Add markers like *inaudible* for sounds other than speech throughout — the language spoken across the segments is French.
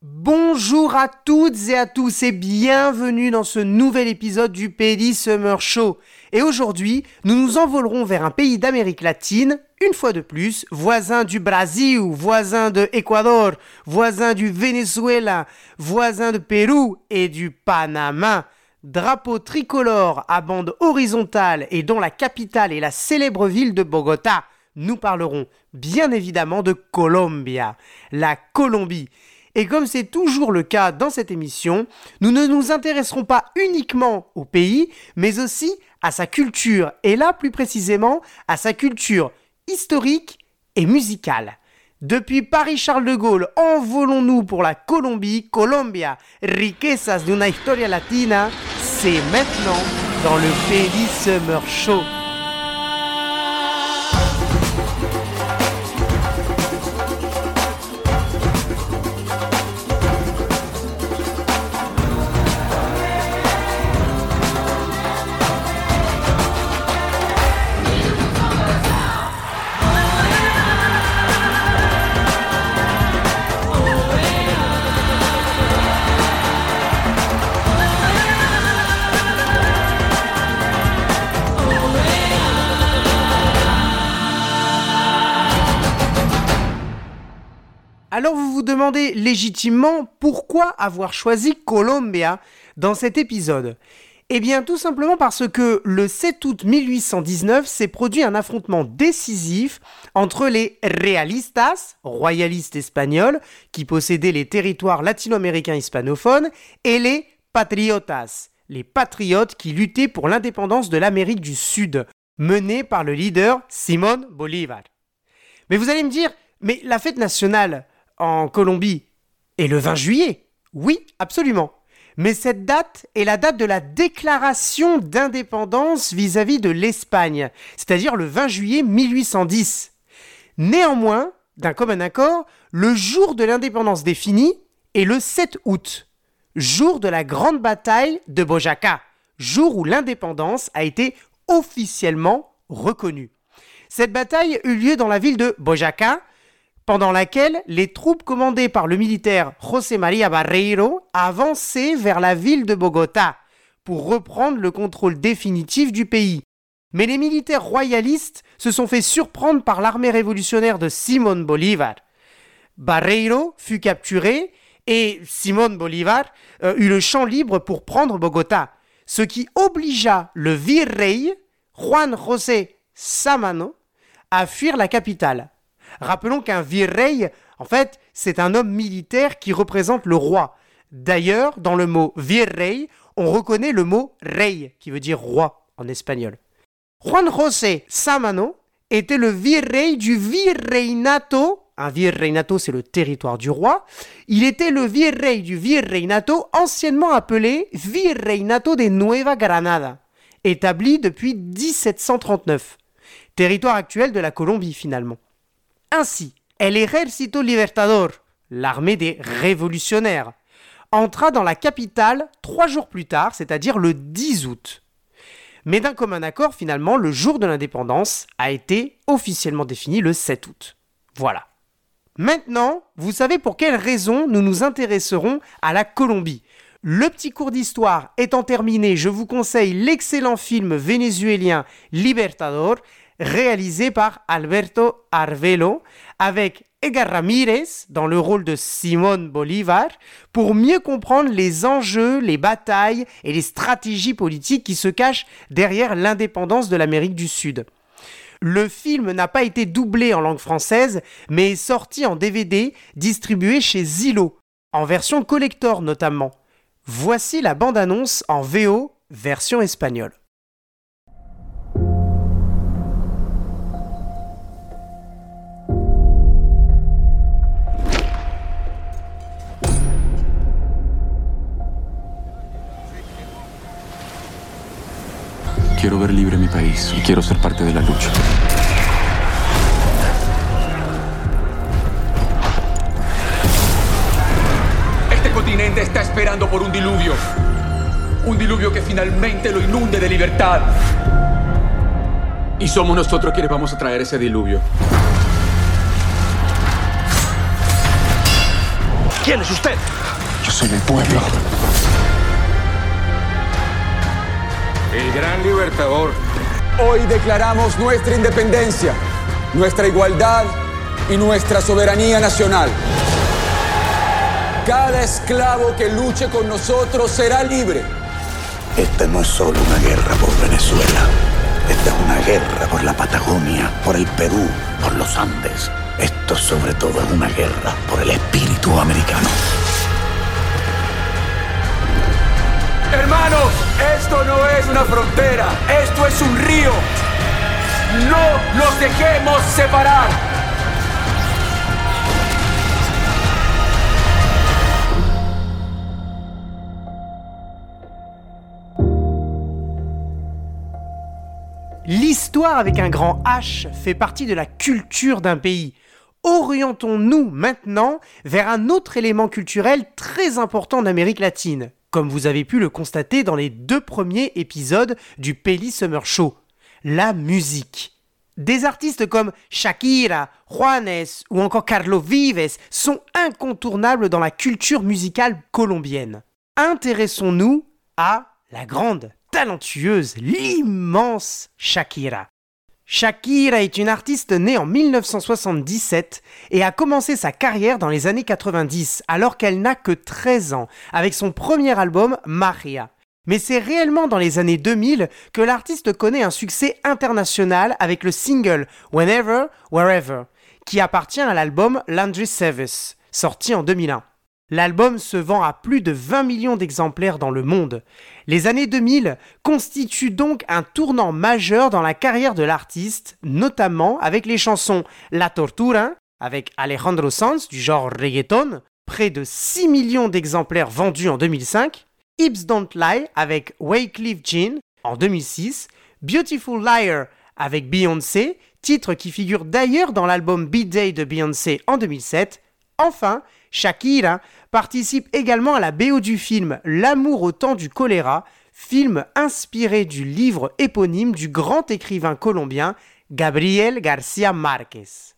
Bonjour à toutes et à tous et bienvenue dans ce nouvel épisode du Pays Summer Show. Et aujourd'hui, nous nous envolerons vers un pays d'Amérique latine, une fois de plus, voisin du Brésil, voisin de Équateur, voisin du Venezuela, voisin de Pérou et du Panama. Drapeau tricolore à bande horizontale et dont la capitale est la célèbre ville de Bogota. Nous parlerons bien évidemment de Colombia, la Colombie. Et comme c'est toujours le cas dans cette émission, nous ne nous intéresserons pas uniquement au pays, mais aussi à sa culture, et là plus précisément à sa culture historique et musicale. Depuis Paris-Charles de Gaulle, envolons-nous pour la Colombie, Colombia, riquezas de una historia latina, c'est maintenant dans le Pays Summer Show. Alors vous vous demandez légitimement pourquoi avoir choisi Colombia dans cet épisode Eh bien tout simplement parce que le 7 août 1819 s'est produit un affrontement décisif entre les realistas, royalistes espagnols, qui possédaient les territoires latino-américains hispanophones, et les patriotas, les patriotes qui luttaient pour l'indépendance de l'Amérique du Sud, menés par le leader Simón Bolívar. Mais vous allez me dire, mais la fête nationale, en Colombie est le 20 juillet. Oui, absolument. Mais cette date est la date de la déclaration d'indépendance vis-à-vis de l'Espagne, c'est-à-dire le 20 juillet 1810. Néanmoins, d'un commun accord, le jour de l'indépendance définie est le 7 août, jour de la grande bataille de Bojaca, jour où l'indépendance a été officiellement reconnue. Cette bataille eut lieu dans la ville de Bojaca, pendant laquelle les troupes commandées par le militaire José María Barreiro avançaient vers la ville de Bogota pour reprendre le contrôle définitif du pays. Mais les militaires royalistes se sont fait surprendre par l'armée révolutionnaire de Simón Bolívar. Barreiro fut capturé et Simón Bolívar euh, eut le champ libre pour prendre Bogota, ce qui obligea le virrey Juan José Samano à fuir la capitale. Rappelons qu'un virrey, en fait, c'est un homme militaire qui représente le roi. D'ailleurs, dans le mot virrey, on reconnaît le mot rey, qui veut dire roi en espagnol. Juan José Samano était le virrey du virreinato. Un virreinato, c'est le territoire du roi. Il était le virrey du virreinato, anciennement appelé Virreinato de Nueva Granada, établi depuis 1739. Territoire actuel de la Colombie, finalement. Ainsi, El Ejército Libertador, l'armée des révolutionnaires, entra dans la capitale trois jours plus tard, c'est-à-dire le 10 août. Mais d'un commun accord, finalement, le jour de l'indépendance a été officiellement défini le 7 août. Voilà. Maintenant, vous savez pour quelles raisons nous nous intéresserons à la Colombie. Le petit cours d'histoire étant terminé, je vous conseille l'excellent film vénézuélien Libertador réalisé par Alberto Arvelo avec Edgar Ramírez dans le rôle de Simón Bolívar pour mieux comprendre les enjeux, les batailles et les stratégies politiques qui se cachent derrière l'indépendance de l'Amérique du Sud. Le film n'a pas été doublé en langue française, mais est sorti en DVD distribué chez Zillow, en version collector notamment. Voici la bande-annonce en VO version espagnole. Quiero ver libre mi país y quiero ser parte de la lucha. Este continente está esperando por un diluvio. Un diluvio que finalmente lo inunde de libertad. Y somos nosotros quienes vamos a traer ese diluvio. ¿Quién es usted? Yo soy del pueblo. El gran libertador. Hoy declaramos nuestra independencia, nuestra igualdad y nuestra soberanía nacional. Cada esclavo que luche con nosotros será libre. Esta no es solo una guerra por Venezuela. Esta es una guerra por la Patagonia, por el Perú, por los Andes. Esto sobre todo es una guerra por el espíritu americano. Hermanos, L'histoire avec un grand H fait partie de la culture d'un pays. Orientons-nous maintenant vers un autre élément culturel très important en Amérique latine, comme vous avez pu le constater dans les deux premiers épisodes du Peli Summer Show, la musique. Des artistes comme Shakira, Juanes ou encore Carlos Vives sont incontournables dans la culture musicale colombienne. Intéressons-nous à la grande, talentueuse, l'immense Shakira. Shakira est une artiste née en 1977 et a commencé sa carrière dans les années 90 alors qu'elle n'a que 13 ans avec son premier album Maria. Mais c'est réellement dans les années 2000 que l'artiste connaît un succès international avec le single Whenever, Wherever, qui appartient à l'album Laundry Service, sorti en 2001. L'album se vend à plus de 20 millions d'exemplaires dans le monde. Les années 2000 constituent donc un tournant majeur dans la carrière de l'artiste, notamment avec les chansons La Tortura, avec Alejandro Sanz du genre reggaeton, près de 6 millions d'exemplaires vendus en 2005, Hips Don't Lie avec Wycliffe Jean en 2006, Beautiful Liar avec Beyoncé, titre qui figure d'ailleurs dans l'album Beat Day de Beyoncé en 2007, enfin Shakira participe également à la BO du film L'amour au temps du choléra, film inspiré du livre éponyme du grand écrivain colombien Gabriel García Márquez.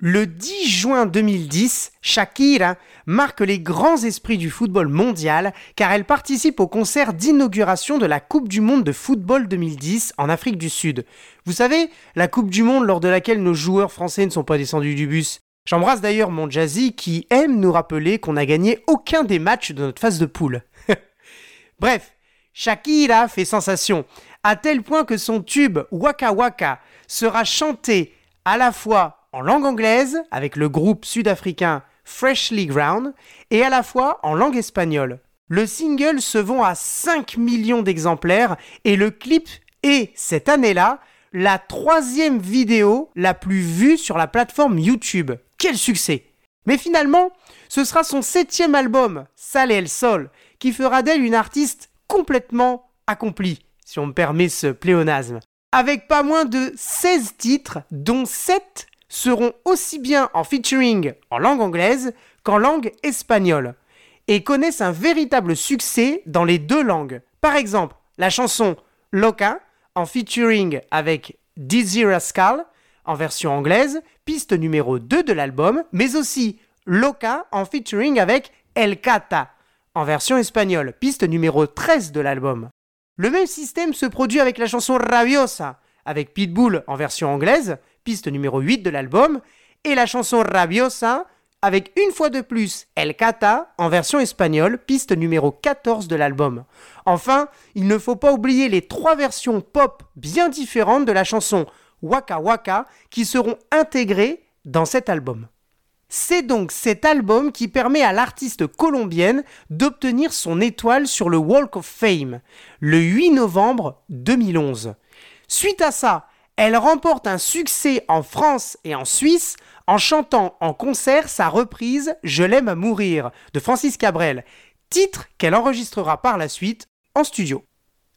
Le 10 juin 2010, Shakira marque les grands esprits du football mondial car elle participe au concert d'inauguration de la Coupe du Monde de football 2010 en Afrique du Sud. Vous savez, la Coupe du Monde lors de laquelle nos joueurs français ne sont pas descendus du bus. J'embrasse d'ailleurs mon Jazzy qui aime nous rappeler qu'on n'a gagné aucun des matchs de notre phase de poule. *laughs* Bref, Shakira fait sensation, à tel point que son tube Waka Waka sera chanté à la fois en langue anglaise avec le groupe sud-africain Freshly Ground et à la fois en langue espagnole. Le single se vend à 5 millions d'exemplaires et le clip est, cette année-là, la troisième vidéo la plus vue sur la plateforme YouTube. Quel succès Mais finalement, ce sera son septième album, Sale El Sol, qui fera d'elle une artiste complètement accomplie, si on me permet ce pléonasme. Avec pas moins de 16 titres, dont 7 seront aussi bien en featuring en langue anglaise qu'en langue espagnole, et connaissent un véritable succès dans les deux langues. Par exemple, la chanson Loca, en featuring avec Dizzy Rascal, en version anglaise, piste numéro 2 de l'album, mais aussi Loca en featuring avec El Cata, en version espagnole, piste numéro 13 de l'album. Le même système se produit avec la chanson Rabiosa, avec Pitbull en version anglaise, piste numéro 8 de l'album, et la chanson Rabiosa avec une fois de plus El Cata en version espagnole, piste numéro 14 de l'album. Enfin, il ne faut pas oublier les trois versions pop bien différentes de la chanson Waka Waka qui seront intégrées dans cet album. C'est donc cet album qui permet à l'artiste colombienne d'obtenir son étoile sur le Walk of Fame le 8 novembre 2011. Suite à ça, elle remporte un succès en France et en Suisse en chantant en concert sa reprise Je l'aime à mourir de Francis Cabrel, titre qu'elle enregistrera par la suite en studio.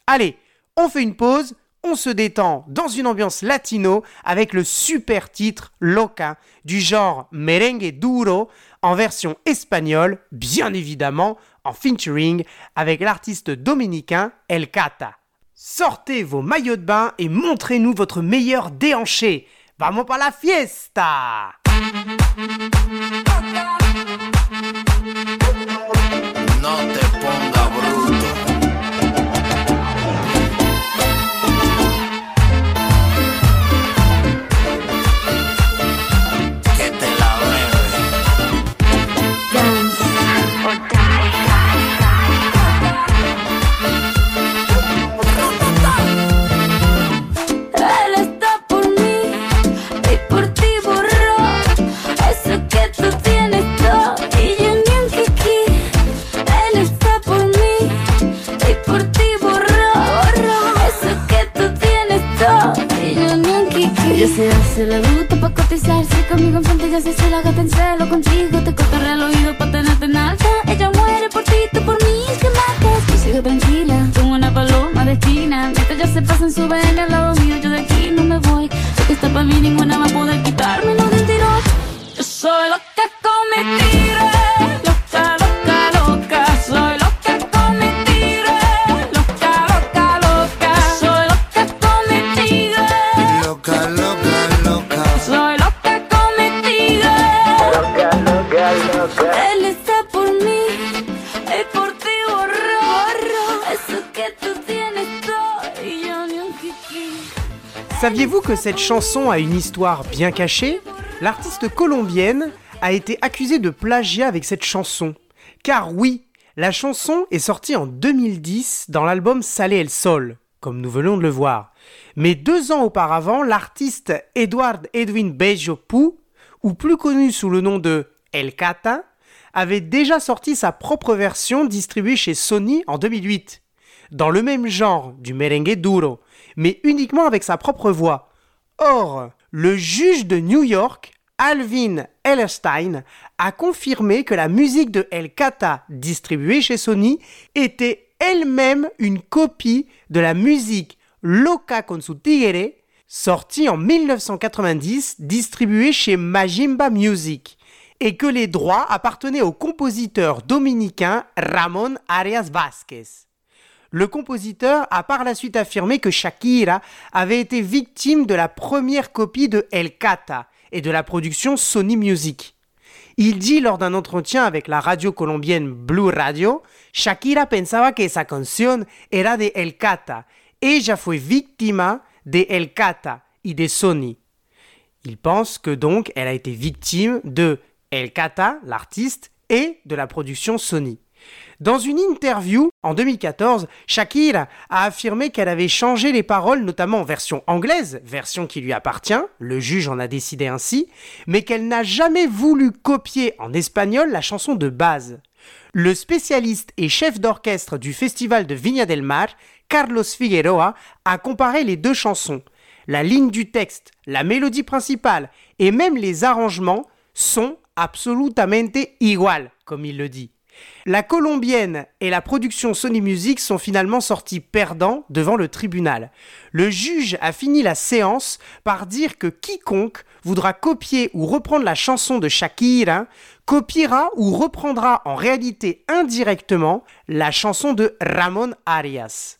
Allez, on fait une pause, on se détend dans une ambiance latino avec le super titre Loca du genre merengue duro en version espagnole, bien évidemment en featuring avec l'artiste dominicain El Cata. Sortez vos maillots de bain et montrez-nous votre meilleur déhanché. Vamos para la fiesta! Conmigo enfrente ya se la gata en celo Contigo te cotorrea el oído pa' tenerte en Ella muere por ti, tú por mí, que matas Tú sigue tranquila, como una paloma de China Mientras ya se pasan su vena al lado mío Yo de aquí no me voy. Porque está pa' mí ninguna va a poder quitarme lo del tirón Yo soy lo que Él está por mí que Y un Saviez-vous que cette chanson a une histoire bien cachée? L'artiste colombienne a été accusée de plagiat avec cette chanson. Car oui, la chanson est sortie en 2010 dans l'album Salé el Sol, comme nous venons de le voir. Mais deux ans auparavant, l'artiste Edward Edwin Bejo Pou, ou plus connu sous le nom de El Cata, avait déjà sorti sa propre version distribuée chez Sony en 2008, dans le même genre du merengue duro, mais uniquement avec sa propre voix. Or, le juge de New York, Alvin Ellerstein, a confirmé que la musique de El Cata distribuée chez Sony était elle-même une copie de la musique Loca con sortie en 1990, distribuée chez Majimba Music, et que les droits appartenaient au compositeur dominicain Ramon Arias Vázquez. Le compositeur a par la suite affirmé que Shakira avait été victime de la première copie de El Cata et de la production Sony Music. Il dit lors d'un entretien avec la radio colombienne Blue Radio, Shakira pensaba que esa canción era de El Cata. Ella fue víctima de El Cata y de Sony. Il pense que donc elle a été victime de El Cata, l'artiste, et de la production Sony. Dans une interview en 2014, Shakira a affirmé qu'elle avait changé les paroles, notamment en version anglaise, version qui lui appartient, le juge en a décidé ainsi, mais qu'elle n'a jamais voulu copier en espagnol la chanson de base. Le spécialiste et chef d'orchestre du festival de Viña del Mar, Carlos Figueroa, a comparé les deux chansons. La ligne du texte, la mélodie principale et même les arrangements sont absolutamente igual, comme il le dit. La colombienne et la production Sony Music sont finalement sortis perdants devant le tribunal. Le juge a fini la séance par dire que quiconque voudra copier ou reprendre la chanson de Shakira copiera ou reprendra en réalité indirectement la chanson de Ramon Arias.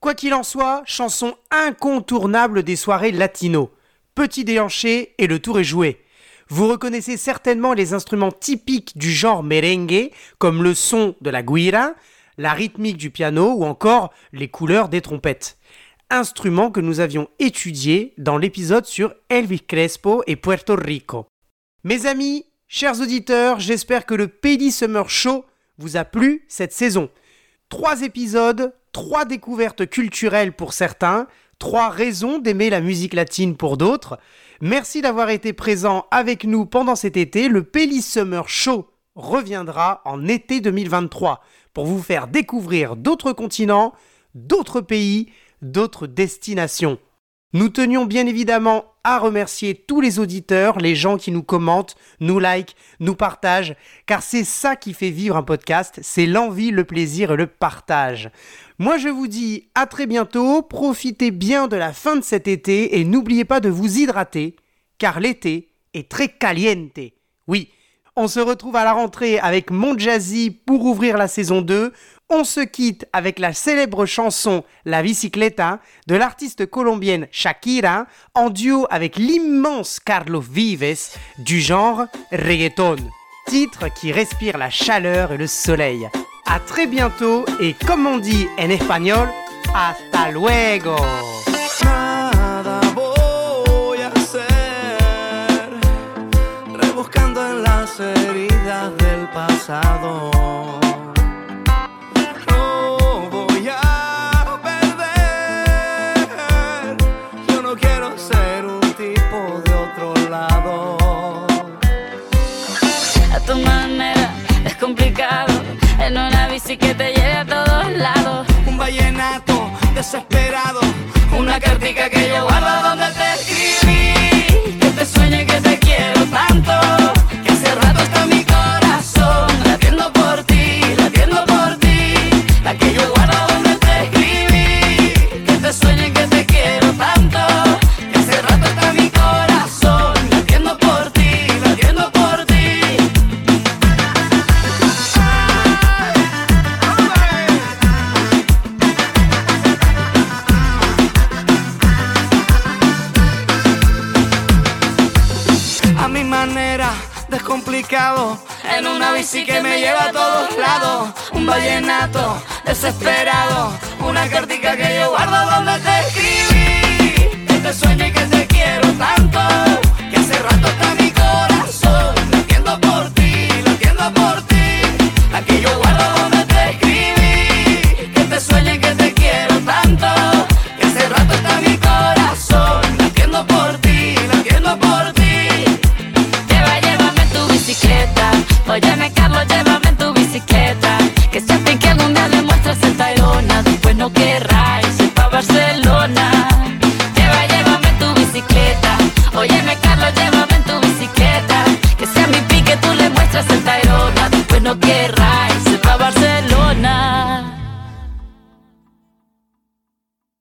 Quoi qu'il en soit, chanson incontournable des soirées latino. Petit déhanché et le tour est joué. Vous reconnaissez certainement les instruments typiques du genre merengue, comme le son de la guira, la rythmique du piano ou encore les couleurs des trompettes. Instruments que nous avions étudiés dans l'épisode sur Elvis Crespo et Puerto Rico. Mes amis, chers auditeurs, j'espère que le Pedi Summer Show vous a plu cette saison. Trois épisodes, trois découvertes culturelles pour certains, trois raisons d'aimer la musique latine pour d'autres. Merci d'avoir été présent avec nous pendant cet été. Le Pelly Summer Show reviendra en été 2023 pour vous faire découvrir d'autres continents, d'autres pays, d'autres destinations. Nous tenions bien évidemment à remercier tous les auditeurs, les gens qui nous commentent, nous like, nous partagent, car c'est ça qui fait vivre un podcast, c'est l'envie, le plaisir et le partage. Moi je vous dis à très bientôt, profitez bien de la fin de cet été et n'oubliez pas de vous hydrater, car l'été est très caliente. Oui, on se retrouve à la rentrée avec Mon Jazzy pour ouvrir la saison 2. On se quitte avec la célèbre chanson La Bicicleta de l'artiste colombienne Shakira en duo avec l'immense Carlos Vives du genre reggaeton. Titre qui respire la chaleur et le soleil. À très bientôt et comme on dit en espagnol, hasta luego. A. desespero. en una bici que me lleva a todos lados, un vallenato desesperado, una cartica que yo guardo donde te escribí, que te sueño y que te quiero tanto.